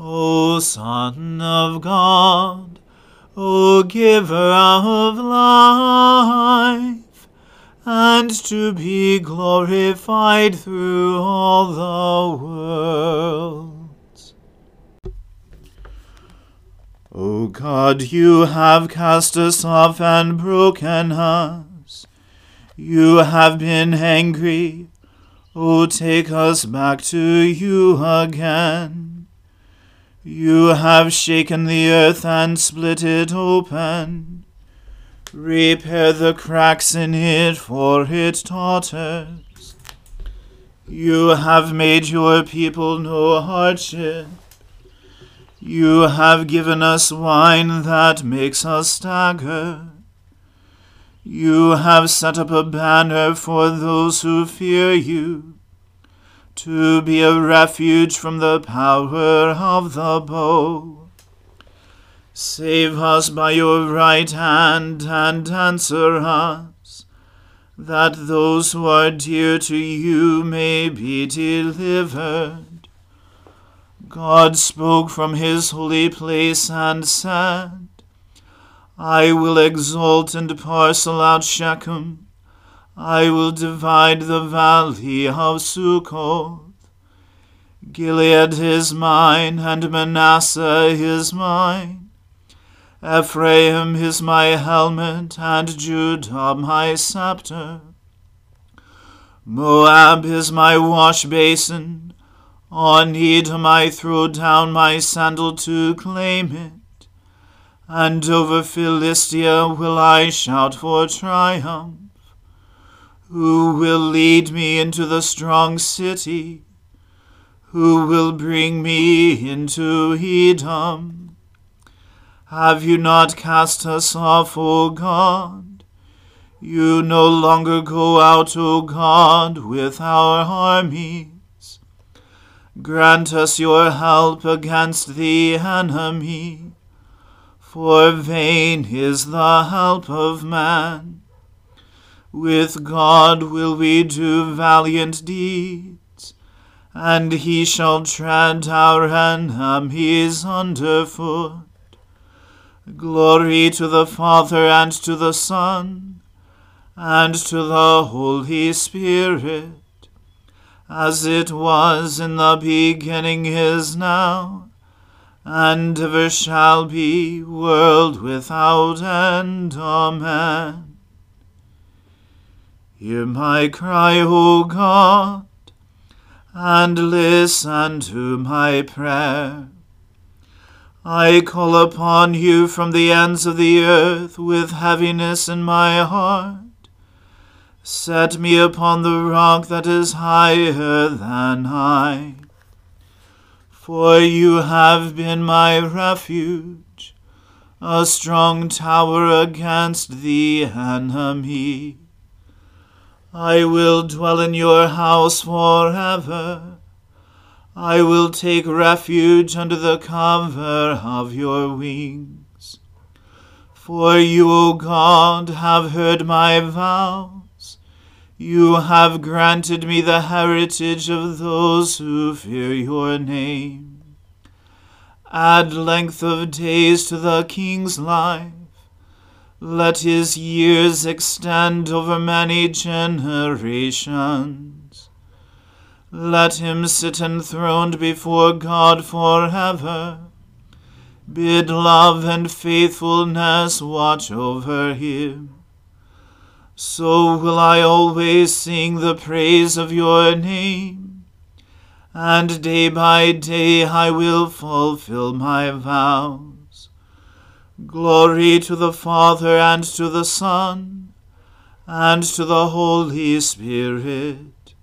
O Son of God, O Giver of life, and to be glorified through all the worlds. O God, you have cast us off and broken us. You have been angry. O take us back to you again. You have shaken the earth and split it open. Repair the cracks in it, for it totters. You have made your people know hardship. You have given us wine that makes us stagger. You have set up a banner for those who fear you to be a refuge from the power of the bow. Save us by your right hand and answer us, that those who are dear to you may be delivered. God spoke from his holy place and said, I will exalt and parcel out Shechem I will divide the valley of Succoth. Gilead is mine, and Manasseh is mine. Ephraim is my helmet, and Judah my scepter. Moab is my wash basin, On Edom I throw down my sandal to claim it, and over Philistia will I shout for triumph. Who will lead me into the strong city? Who will bring me into Edom? Have you not cast us off, O God? You no longer go out, O God, with our armies. Grant us your help against the enemy, for vain is the help of man. With God will we do valiant deeds, and he shall tread our enemies underfoot. Glory to the Father and to the Son and to the Holy Spirit, as it was in the beginning is now, and ever shall be, world without end. Amen. Hear my cry, O God, and listen to my prayer. I call upon you from the ends of the earth with heaviness in my heart. Set me upon the rock that is higher than I. For you have been my refuge, a strong tower against the enemy. I will dwell in your house forever. I will take refuge under the cover of your wings. For you, O God, have heard my vows. You have granted me the heritage of those who fear your name. Add length of days to the king's life let his years extend over many generations. Let him sit enthroned before God forever. Bid love and faithfulness watch over him. So will I always sing the praise of your name, and day by day I will fulfill my vow. Glory to the Father and to the Son and to the Holy Spirit,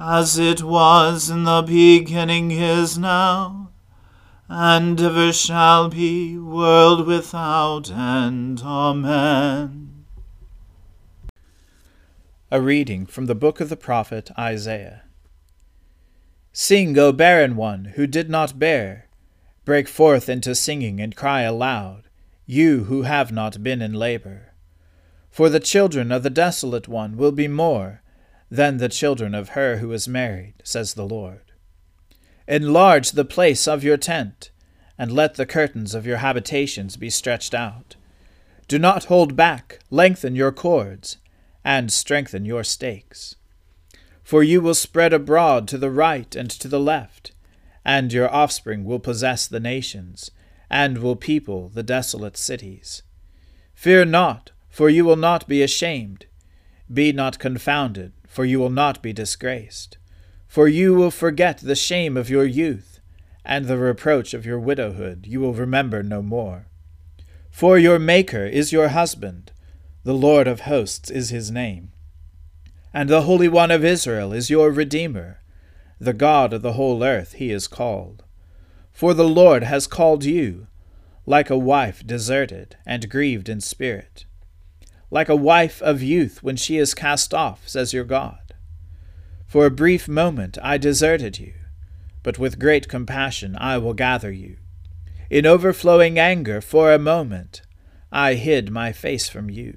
as it was in the beginning is now, and ever shall be, world without end. Amen. A reading from the book of the prophet Isaiah. Sing, O barren one who did not bear, break forth into singing and cry aloud you who have not been in labor. For the children of the desolate one will be more than the children of her who is married, says the Lord. Enlarge the place of your tent, and let the curtains of your habitations be stretched out. Do not hold back, lengthen your cords, and strengthen your stakes. For you will spread abroad to the right and to the left, and your offspring will possess the nations and will people the desolate cities. Fear not, for you will not be ashamed. Be not confounded, for you will not be disgraced. For you will forget the shame of your youth, and the reproach of your widowhood you will remember no more. For your Maker is your husband, the Lord of hosts is his name. And the Holy One of Israel is your Redeemer, the God of the whole earth he is called. For the Lord has called you, like a wife deserted and grieved in spirit, like a wife of youth when she is cast off, says your God. For a brief moment I deserted you, but with great compassion I will gather you. In overflowing anger for a moment I hid my face from you,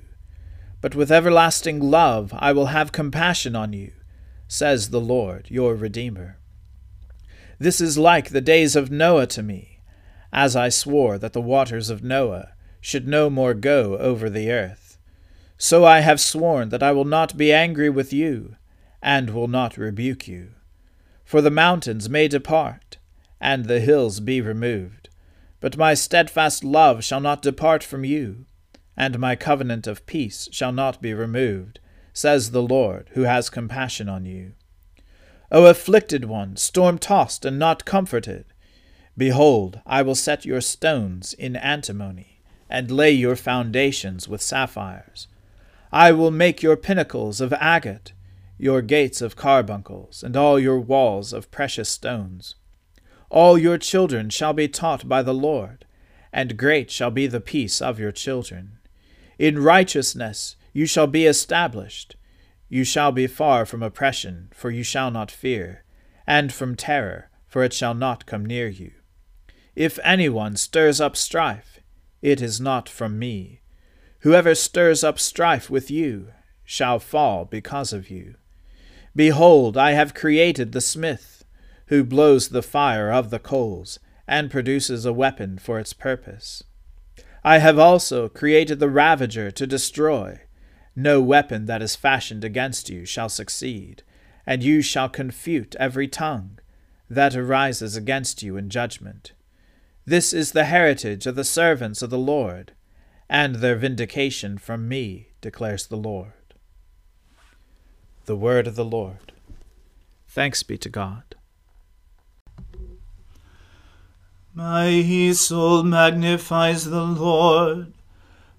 but with everlasting love I will have compassion on you, says the Lord your Redeemer. This is like the days of Noah to me, as I swore that the waters of Noah should no more go over the earth. So I have sworn that I will not be angry with you, and will not rebuke you. For the mountains may depart, and the hills be removed, but my steadfast love shall not depart from you, and my covenant of peace shall not be removed, says the Lord, who has compassion on you. O afflicted one, storm tossed and not comforted, behold, I will set your stones in antimony, and lay your foundations with sapphires. I will make your pinnacles of agate, your gates of carbuncles, and all your walls of precious stones. All your children shall be taught by the Lord, and great shall be the peace of your children. In righteousness you shall be established. You shall be far from oppression, for you shall not fear, and from terror, for it shall not come near you. If anyone stirs up strife, it is not from me. Whoever stirs up strife with you shall fall because of you. Behold, I have created the smith, who blows the fire of the coals, and produces a weapon for its purpose. I have also created the ravager to destroy no weapon that is fashioned against you shall succeed, and you shall confute every tongue that arises against you in judgment. This is the heritage of the servants of the Lord, and their vindication from me, declares the Lord. The word of the Lord. Thanks be to God. My soul magnifies the Lord.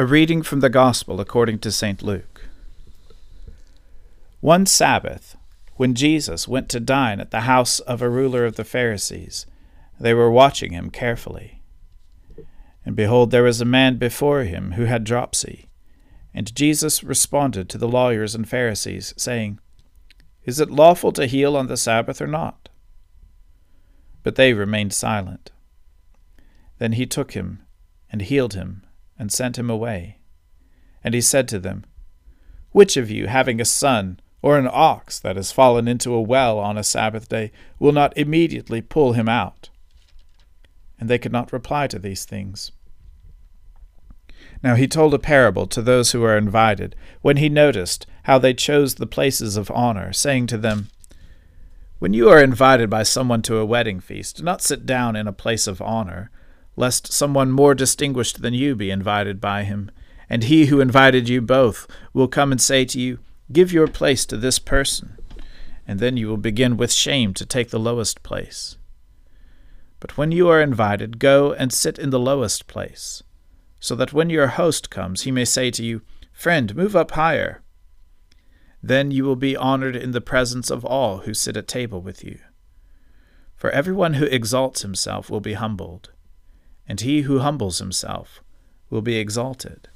A reading from the Gospel according to St. Luke. One Sabbath, when Jesus went to dine at the house of a ruler of the Pharisees, they were watching him carefully. And behold, there was a man before him who had dropsy. And Jesus responded to the lawyers and Pharisees, saying, Is it lawful to heal on the Sabbath or not? But they remained silent. Then he took him and healed him and sent him away. And he said to them, Which of you, having a son, or an ox that has fallen into a well on a Sabbath day, will not immediately pull him out? And they could not reply to these things. Now he told a parable to those who were invited, when he noticed how they chose the places of honor, saying to them, When you are invited by someone to a wedding feast, do not sit down in a place of honor lest someone more distinguished than you be invited by him. And he who invited you both will come and say to you, Give your place to this person. And then you will begin with shame to take the lowest place. But when you are invited, go and sit in the lowest place, so that when your host comes, he may say to you, Friend, move up higher. Then you will be honored in the presence of all who sit at table with you. For everyone who exalts himself will be humbled and he who humbles himself will be exalted.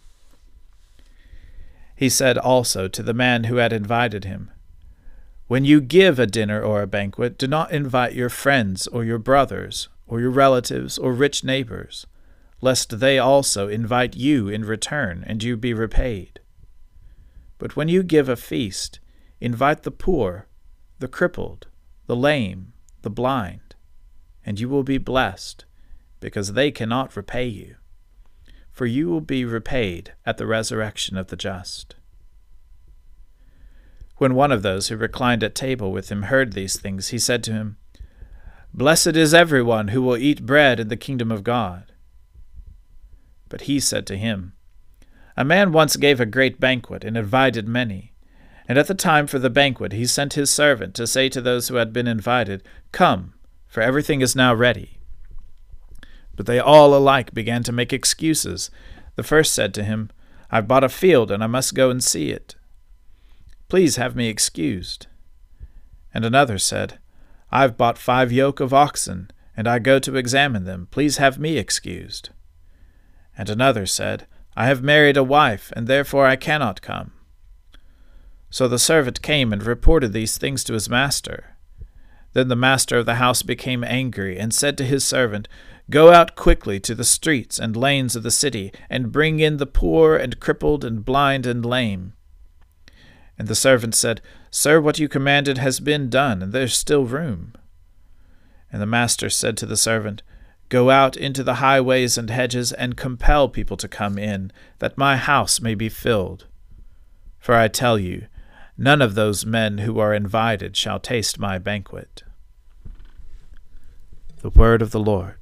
He said also to the man who had invited him, When you give a dinner or a banquet, do not invite your friends or your brothers or your relatives or rich neighbors, lest they also invite you in return, and you be repaid. But when you give a feast, invite the poor, the crippled, the lame, the blind, and you will be blessed, because they cannot repay you. For you will be repaid at the resurrection of the just. When one of those who reclined at table with him heard these things, he said to him, Blessed is everyone who will eat bread in the kingdom of God. But he said to him, A man once gave a great banquet and invited many. And at the time for the banquet he sent his servant to say to those who had been invited, Come, for everything is now ready. But they all alike began to make excuses. The first said to him, I've bought a field and I must go and see it. Please have me excused. And another said, I've bought five yoke of oxen, and I go to examine them. Please have me excused. And another said, I have married a wife, and therefore I cannot come. So the servant came and reported these things to his master. Then the master of the house became angry, and said to his servant, Go out quickly to the streets and lanes of the city, and bring in the poor and crippled and blind and lame. And the servant said, Sir, what you commanded has been done, and there is still room. And the master said to the servant, Go out into the highways and hedges, and compel people to come in, that my house may be filled. For I tell you, none of those men who are invited shall taste my banquet. The word of the Lord.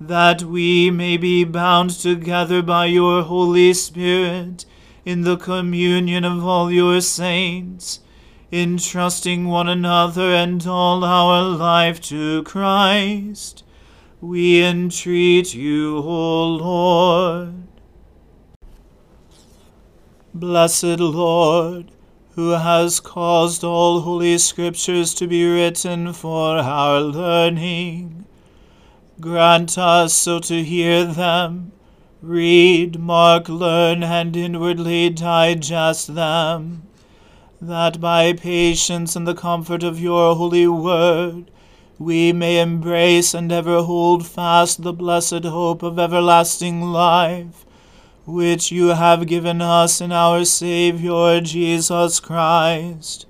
that we may be bound together by your Holy Spirit in the communion of all your saints entrusting one another and all our life to Christ, we entreat you, O Lord. Blessed Lord, who has caused all holy scriptures to be written for our learning, grant us so to hear them, read, mark, learn, and inwardly digest them, that by patience and the comfort of your holy word we may embrace and ever hold fast the blessed hope of everlasting life which you have given us in our Saviour Jesus Christ,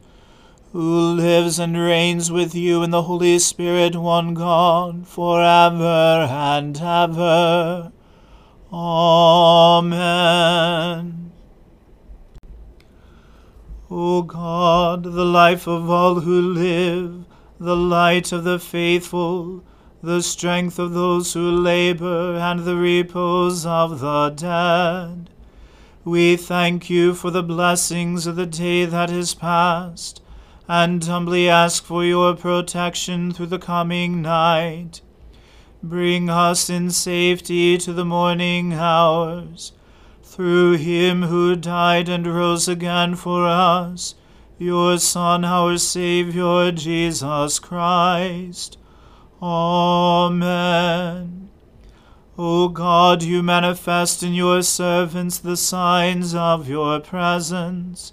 who lives and reigns with you in the Holy Spirit, one God, for ever and ever. Amen. O God, the life of all who live, the light of the faithful, the strength of those who labor, and the repose of the dead. We thank you for the blessings of the day that is past, and humbly ask for your protection through the coming night. Bring us in safety to the morning hours. Through him who died and rose again for us, your Son, our Saviour, Jesus Christ. Amen. O God, you manifest in your servants the signs of your presence.